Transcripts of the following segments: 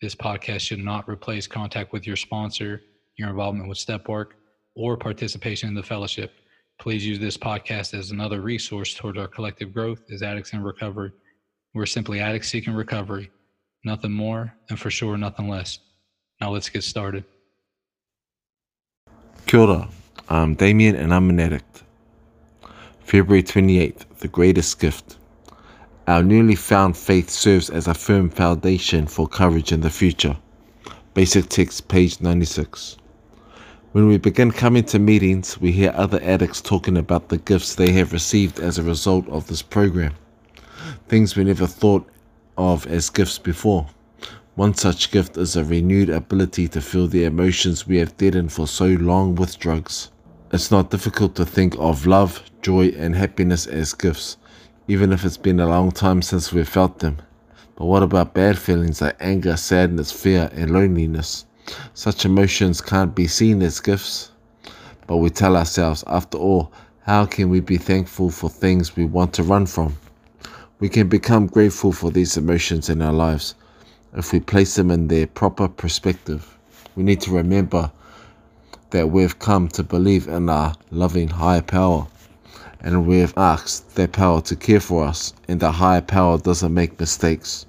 This podcast should not replace contact with your sponsor, your involvement with step work, or participation in the fellowship. Please use this podcast as another resource toward our collective growth as addicts in recovery. We're simply addicts seeking recovery, nothing more, and for sure, nothing less. Now let's get started. Kia ora. I'm Damien and I'm an addict. February 28th, the greatest gift. Our newly found faith serves as a firm foundation for courage in the future. Basic text, page 96. When we begin coming to meetings, we hear other addicts talking about the gifts they have received as a result of this program. Things we never thought of as gifts before. One such gift is a renewed ability to feel the emotions we have deadened for so long with drugs. It's not difficult to think of love, joy, and happiness as gifts even if it's been a long time since we've felt them. But what about bad feelings like anger, sadness, fear, and loneliness? Such emotions can't be seen as gifts. But we tell ourselves, after all, how can we be thankful for things we want to run from? We can become grateful for these emotions in our lives if we place them in their proper perspective. We need to remember that we've come to believe in our loving higher power and we have asked their power to care for us, and the higher power doesn't make mistakes.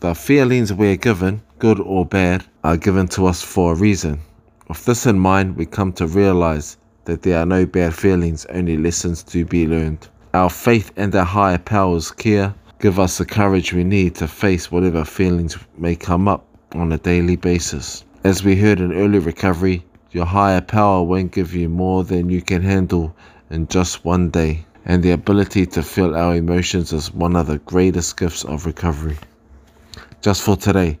The feelings we are given, good or bad, are given to us for a reason. With this in mind, we come to realize that there are no bad feelings, only lessons to be learned. Our faith and our higher powers care give us the courage we need to face whatever feelings may come up on a daily basis. As we heard in early recovery, your higher power won't give you more than you can handle in just one day, and the ability to feel our emotions is one of the greatest gifts of recovery. Just for today,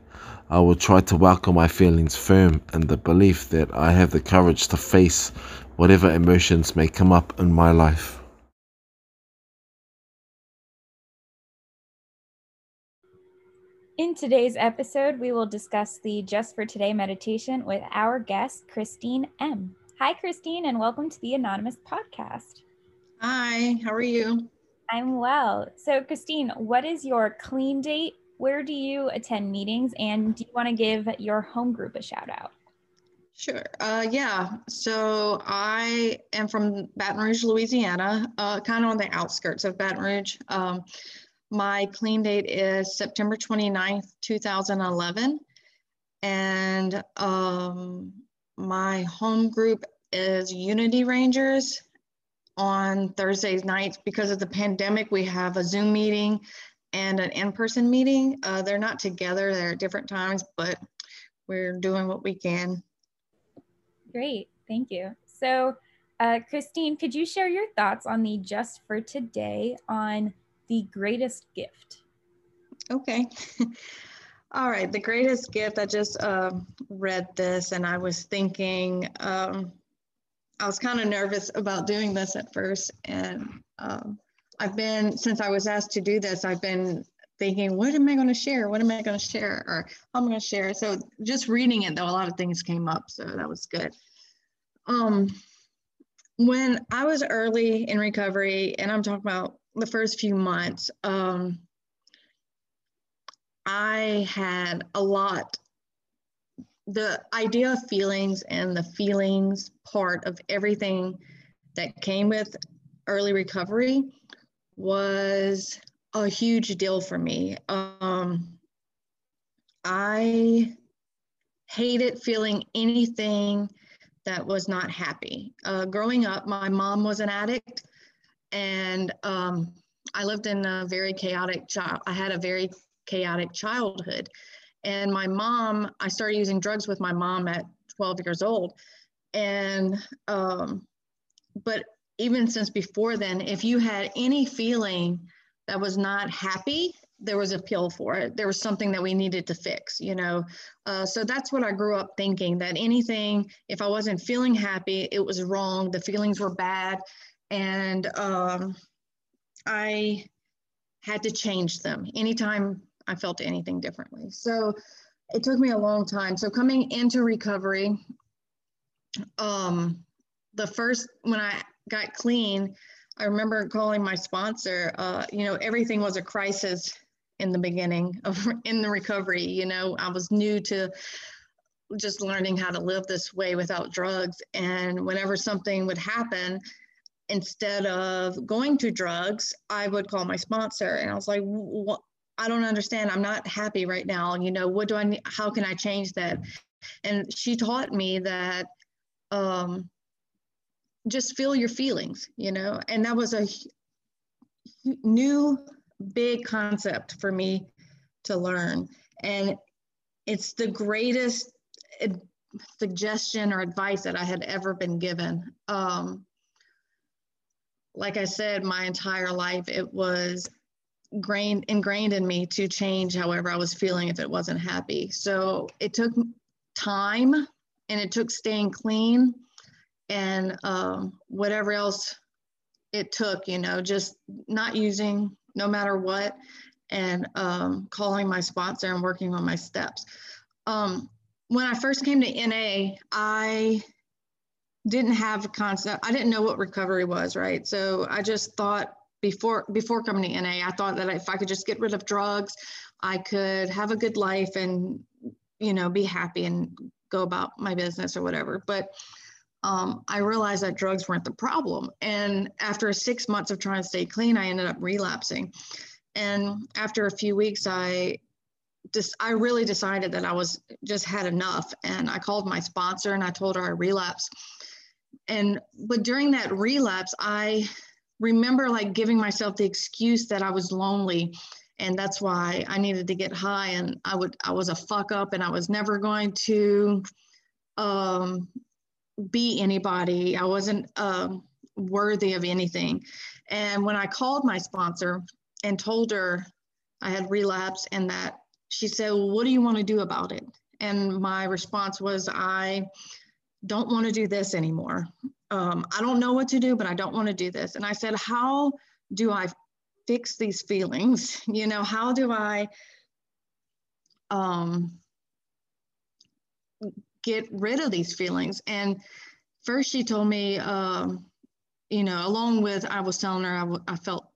I will try to welcome my feelings firm in the belief that I have the courage to face whatever emotions may come up in my life. In today's episode, we will discuss the Just for Today meditation with our guest, Kristine M. Hi, Kristine, and welcome to the Anonymous Podcast. Hi, how are you? I'm well. So, Kristine, what is your clean date? Where do you attend meetings? And do you want to give your home group a shout out? Sure. Uh, yeah. So I am from Baton Rouge, Louisiana, uh, kind of on the outskirts of Baton Rouge. Um, my clean date is September 29th, 2011. And um, my home group is Unity Rangers on Thursdays nights. Because of the pandemic, we have a Zoom meeting and an in-person meeting. Uh, they're not together, they're at different times, but we're doing what we can. Great, thank you. So uh, Kristine, could you share your thoughts on the Just for Today on the greatest gift? Okay. All right, the greatest gift. I just um, read this and I was thinking, um, I was kind of nervous about doing this at first. And um, I've been, since I was asked to do this, I've been thinking, what am I going to share? What am I going to share? Or how am I going to share? So just reading it, though, a lot of things came up. So that was good. Um, when I was early in recovery, and I'm talking about the first few months, um, I had a lot. The idea of feelings and the feelings part of everything that came with early recovery was a huge deal for me. Um, I hated feeling anything that was not happy. Uh, growing up, my mom was an addict, and um, I lived in a very chaotic child. I had a very chaotic childhood. And my mom, I started using drugs with my mom at 12 years old. And, um, but even since before then, if you had any feeling that was not happy, there was a pill for it. There was something that we needed to fix, you know. Uh, so that's what I grew up thinking that anything, if I wasn't feeling happy, it was wrong. The feelings were bad. And um, I had to change them anytime I felt anything differently. So it took me a long time. So coming into recovery, um, the first, when I got clean, I remember calling my sponsor. Uh, you know, everything was a crisis in the beginning of in the recovery. You know, I was new to just learning how to live this way without drugs, and whenever something would happen, instead of going to drugs, I would call my sponsor, and I was like, "What? I don't understand. I'm not happy right now. You know, what do I? How can I change that?" And she taught me that um, just feel your feelings, you know, and that was a new big concept for me to learn. And it's the greatest suggestion or advice that I had ever been given. Um, like I said, my entire life, it was ingrained, ingrained in me to change however I was feeling if it wasn't happy. So it took time and it took staying clean and um, whatever else it took, you know, just not using no matter what and um, calling my sponsor and working on my steps. Um, when I first came to NA, I didn't have a concept. I didn't know what recovery was, right? So I just thought before before coming to NA, I thought that if I could just get rid of drugs, I could have a good life and you know be happy and go about my business or whatever. But um, I realized that drugs weren't the problem. And after six months of trying to stay clean, I ended up relapsing. And after a few weeks, I just I really decided that I was just had enough. And I called my sponsor and I told her I relapsed. And but during that relapse, I remember like giving myself the excuse that I was lonely and that's why I needed to get high and I would I was a fuck up and I was never going to um, be anybody. I wasn't um, worthy of anything. And when I called my sponsor and told her I had relapsed and that she said, well, What do you want to do about it? And my response was, I don't want to do this anymore. Um, I don't know what to do, but I don't want to do this. And I said, How do I fix these feelings? You know, how do I um, get rid of these feelings. And first, she told me, um, you know, along with I was telling her I, w- I felt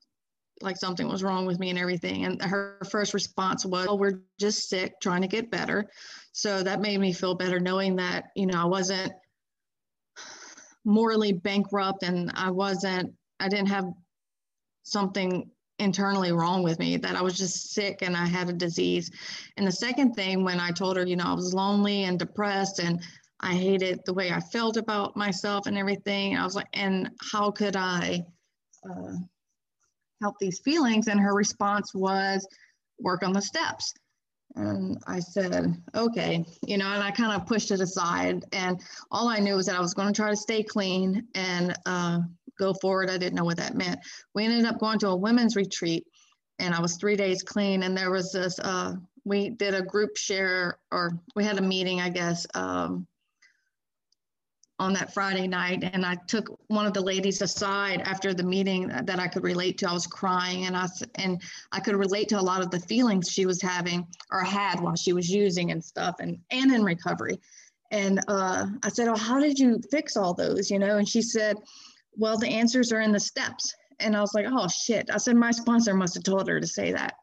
like something was wrong with me and everything. And her first response was, "Oh, we're just sick, trying to get better." So that made me feel better, knowing that you know I wasn't morally bankrupt and I wasn't, I didn't have something internally wrong with me, that I was just sick and I had a disease. And the second thing, when I told her, you know, I was lonely and depressed and I hated the way I felt about myself and everything, I was like, and how could I uh, help these feelings? And her response was, work on the steps. And I said, okay, you know, and I kind of pushed it aside. And all I knew was that I was going to try to stay clean and uh, go forward. I didn't know what that meant. We ended up going to a women's retreat and I was three days clean. And there was this, uh, we did a group share or we had a meeting, I guess, um, on that Friday night. And I took one of the ladies aside after the meeting that I could relate to. I was crying and I, and I could relate to a lot of the feelings she was having or had while she was using and stuff and, and in recovery. And uh, I said, Oh, how did you fix all those? You know, and she said, well, the answers are in the steps. And I was like, oh shit. I said, my sponsor must have told her to say that.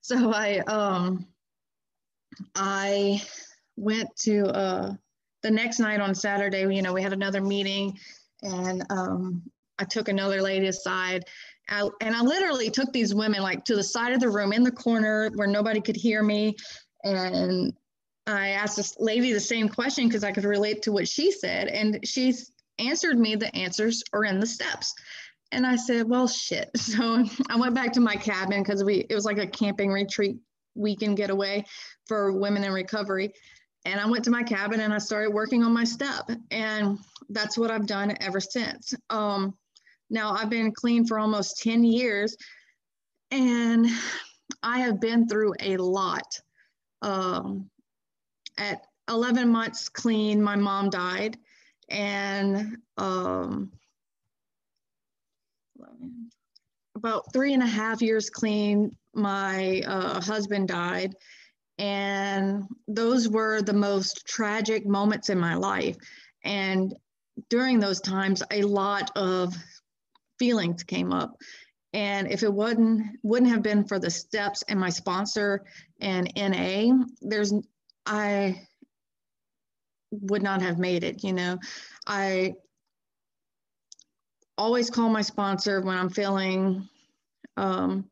So I, um, I went to, uh, the next night on Saturday, you know, we had another meeting and, um, I took another lady aside I, and I literally took these women like to the side of the room in the corner where nobody could hear me. And I asked this lady the same question because I could relate to what she said. And she answered me the answers are in the steps. And I said, well, shit. So I went back to my cabin because we it was like a camping retreat weekend getaway for women in recovery. And I went to my cabin and I started working on my step. And that's what I've done ever since. Um, now I've been clean for almost 10 years. And I have been through a lot. Um, at 11 months clean, my mom died. And um, about three and a half years clean, my uh, husband died. And those were the most tragic moments in my life. And during those times, a lot of feelings came up. And if it wouldn't wouldn't have been for the steps and my sponsor and NA, there's I would not have made it. You know, I always call my sponsor when I'm feeling, um,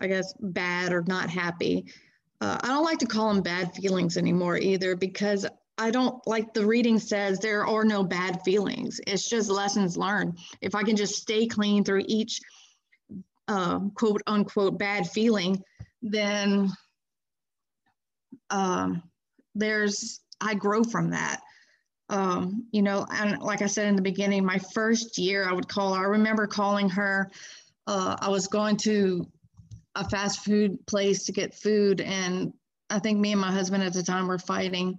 I guess, bad or not happy. Uh, I don't like to call them bad feelings anymore either because I don't like the reading says there are no bad feelings. It's just lessons learned. If I can just stay clean through each uh, quote unquote bad feeling, then um, there's I grow from that. Um, you know, and like I said in the beginning, my first year, I would call. I remember calling her. Uh, I was going to a fast food place to get food, and I think me and my husband at the time were fighting,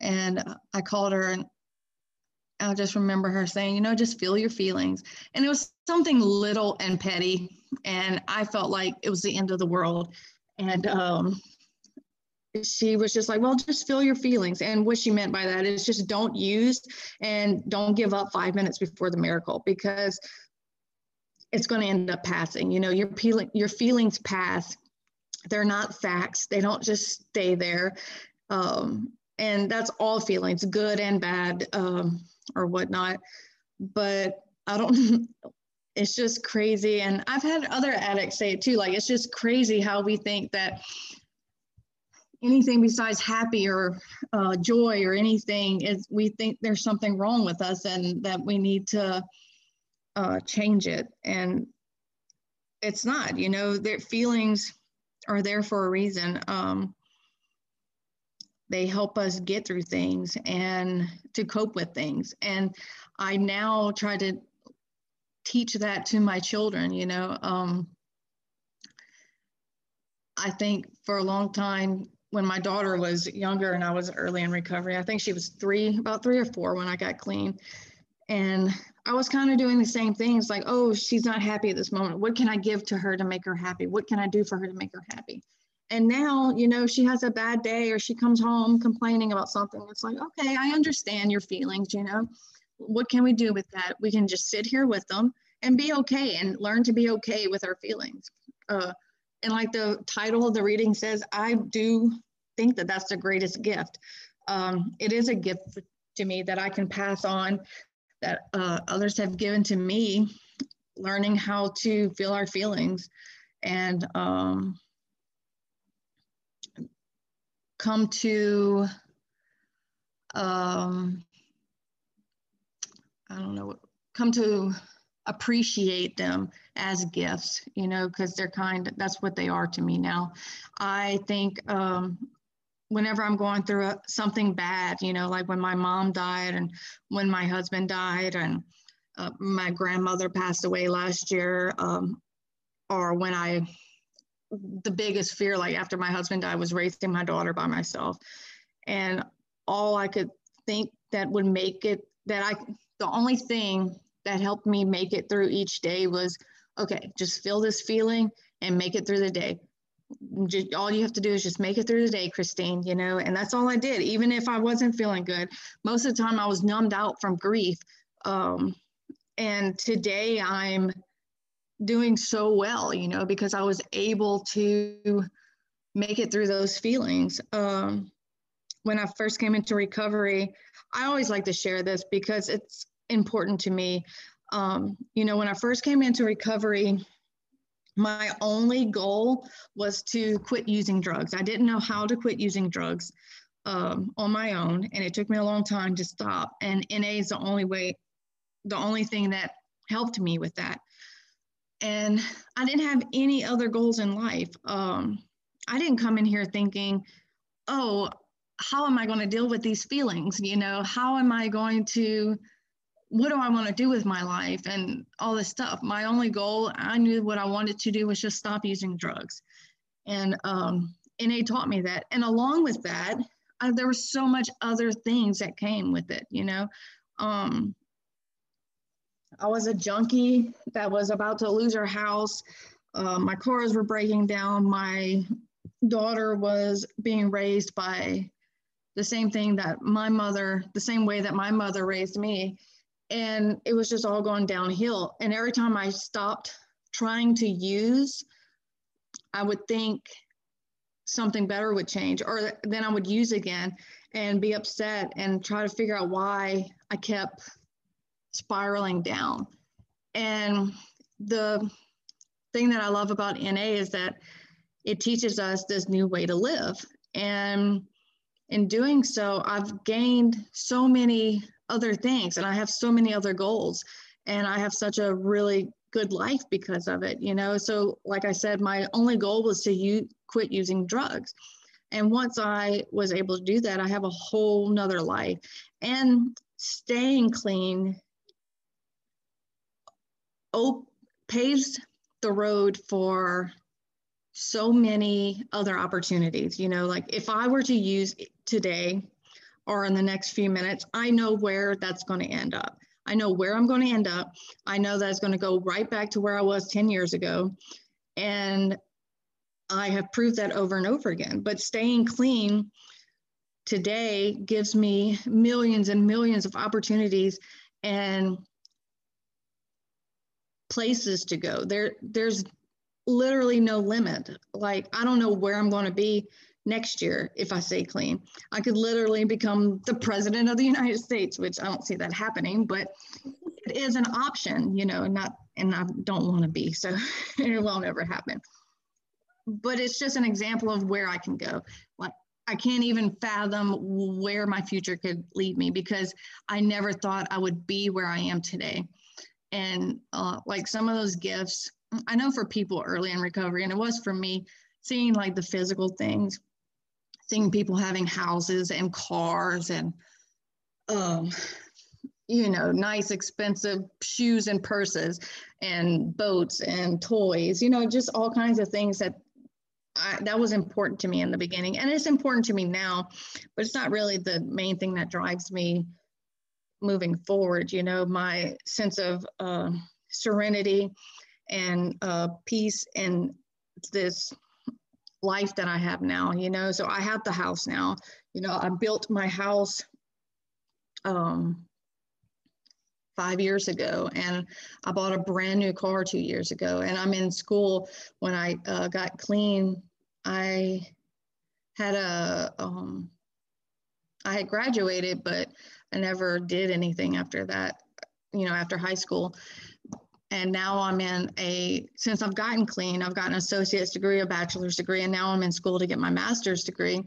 and I called her and. I just remember her saying, you know, just feel your feelings. And it was something little and petty. And I felt like it was the end of the world. And um, she was just like, well, just feel your feelings. And what she meant by that is just don't use and don't give up five minutes before the miracle because it's going to end up passing. You know, your feeling, your feelings pass. They're not facts. They don't just stay there. Um, and that's all feelings, good and bad, um, or whatnot. But I don't. It's just crazy, and I've had other addicts say it too. Like it's just crazy how we think that anything besides happy or uh, joy or anything is we think there's something wrong with us and that we need to uh, change it and it's not you know their feelings are there for a reason um, they help us get through things and to cope with things and i now try to teach that to my children you know um, I think for a long time when my daughter was younger and I was early in recovery. I think she was three, about three or four when I got clean. And I was kind of doing the same things like, oh, she's not happy at this moment. What can I give to her to make her happy? What can I do for her to make her happy? And now, you know, she has a bad day or she comes home complaining about something. It's like, okay, I understand your feelings, you know. What can we do with that? We can just sit here with them and be okay and learn to be okay with our feelings. Uh, and like the title of the reading says, I do think that that's the greatest gift. Um, it is a gift to me that I can pass on that uh, others have given to me, learning how to feel our feelings and um, come to, um, I don't know, come to appreciate them as gifts, you know, because they're kind, that's what they are to me now. I think um, whenever I'm going through a, something bad, you know, like when my mom died and when my husband died and uh, my grandmother passed away last year, um, or when I, the biggest fear, like after my husband died, was raising my daughter by myself. And all I could think that would make it, that I, the only thing that helped me make it through each day was okay, just feel this feeling and make it through the day just, all you have to do is just make it through the day, Kristine, you know, and that's all I did. Even if I wasn't feeling good, most of the time I was numbed out from grief. Um, and today I'm doing so well, you know, because I was able to make it through those feelings. Um, when I first came into recovery, I always like to share this because it's important to me. Um, you know, when I first came into recovery, my only goal was to quit using drugs. I didn't know how to quit using drugs um, on my own, and it took me a long time to stop. And NA is the only way, the only thing that helped me with that. And I didn't have any other goals in life. Um, I didn't come in here thinking, oh, how am I going to deal with these feelings? You know, how am I going to what do I want to do with my life and all this stuff. My only goal, I knew what I wanted to do was just stop using drugs. And um, NA taught me that. And along with that, I, there was so much other things that came with it, you know. Um, I was a junkie that was about to lose her house. Uh, my cars were breaking down. My daughter was being raised by the same thing that my mother, the same way that my mother raised me. And it was just all going downhill. And every time I stopped trying to use, I would think something better would change, or then I would use again and be upset and try to figure out why I kept spiraling down. And the thing that I love about NA is that it teaches us this new way to live. And in doing so, I've gained so many other things and I have so many other goals. And I have such a really good life because of it, you know. So, like I said, my only goal was to u- quit using drugs. And once I was able to do that, I have a whole nother life. And staying clean op- paves the road for so many other opportunities. You know, like if I were to use today or in the next few minutes, I know where that's going to end up. I know where I'm going to end up. I know that it's going to go right back to where I was 10 years ago. And I have proved that over and over again. But staying clean today gives me millions and millions of opportunities and places to go. There, there's literally no limit. Like I don't know where I'm going to be next year if I stay clean. I could literally become the president of the United States, which I don't see that happening, but it is an option, you know, not and I don't want to be, so it won't ever happen. But it's just an example of where I can go. Like I can't even fathom where my future could lead me because I never thought I would be where I am today and uh, like some of those gifts i know for people early in recovery and it was for me seeing like the physical things seeing people having houses and cars and um, you know nice expensive shoes and purses and boats and toys you know just all kinds of things that I, that was important to me in the beginning and it's important to me now but it's not really the main thing that drives me moving forward. You know, my sense of uh, serenity and uh, peace and this life that I have now, you know. So I have the house now. You know, I built my house um, five years ago, and I bought a brand new car two years ago. And I'm in school when I uh, got clean. I had a um, I had graduated, but I never did anything after that, you know, after high school. And now I'm in a, since I've gotten clean, I've got an associate's degree, a bachelor's degree, and now I'm in school to get my master's degree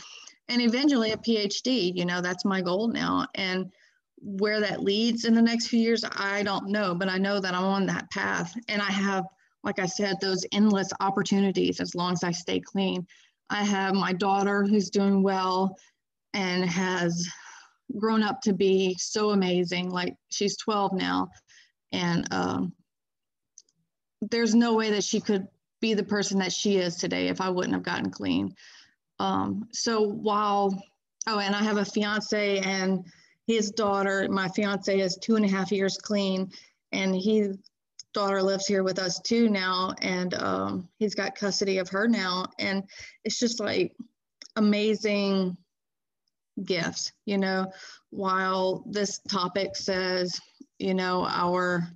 and eventually a PhD. You know, that's my goal now. And where that leads in the next few years, I don't know, but I know that I'm on that path. And I have, like I said, those endless opportunities as long as I stay clean. I have my daughter who's doing well and has grown up to be so amazing. Like she's 12 now, and um, there's no way that she could be the person that she is today if I wouldn't have gotten clean. Um, so while, oh, and I have a fiance and his daughter, my fiance is two and a half years clean, and his daughter lives here with us too now, and um, he's got custody of her now. And it's just like amazing gifts. You know, while this topic says, you know, our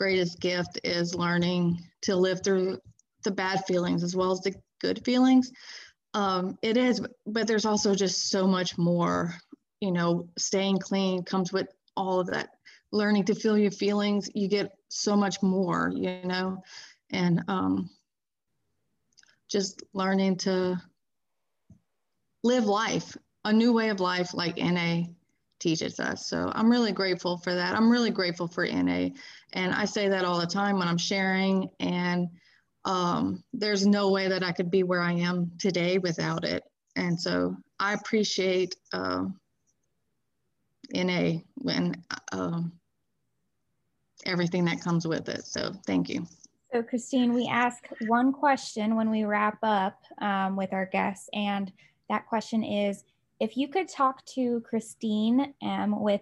greatest gift is learning to live through the bad feelings as well as the good feelings. Um, it is, but there's also just so much more. You know, staying clean comes with all of that. Learning to feel your feelings, you get so much more, you know, and um, just learning to live life a new way of life like NA teaches us. So I'm really grateful for that. I'm really grateful for NA. And I say that all the time when I'm sharing. And um, there's no way that I could be where I am today without it. And so I appreciate um, NA when um, everything that comes with it. So thank you. So, Kristine, we ask one question when we wrap up um, with our guests, and that question is if you could talk to Kristine M with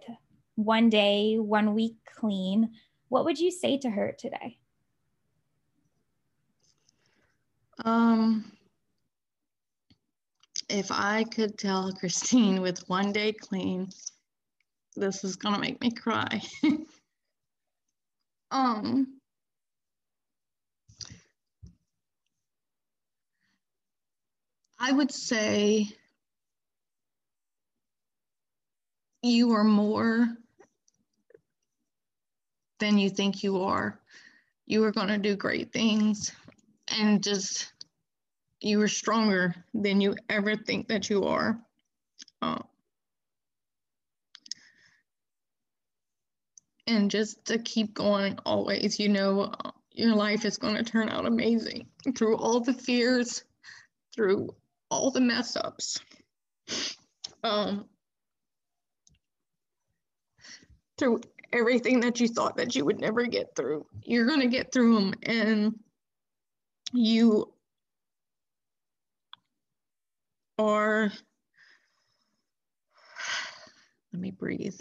one day, one week clean, what would you say to her today? Um, if I could tell Kristine with one day clean, this is gonna make me cry. um, I would say you are more than you think you are. You are going to do great things and just you are stronger than you ever think that you are. Uh, and just to keep going always, you know, your life is going to turn out amazing through all the fears, through all the mess ups. Um, through everything that you thought that you would never get through. You're going to get through them and you are let me breathe.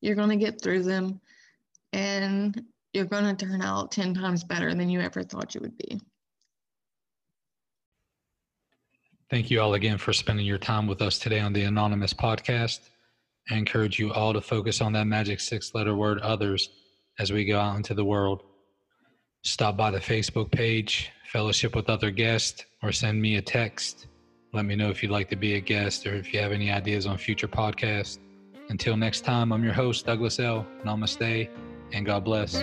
You're going to get through them and you're going to turn out 10 times better than you ever thought you would be. Thank you all again for spending your time with us today on the Anonymous podcast. I encourage you all to focus on that magic six letter word others as we go out into the world. Stop by the Facebook page, fellowship with other guests, or send me a text. Let me know if you'd like to be a guest or if you have any ideas on future podcasts. Until next time, I'm your host, Douglas L. Namaste, and God bless.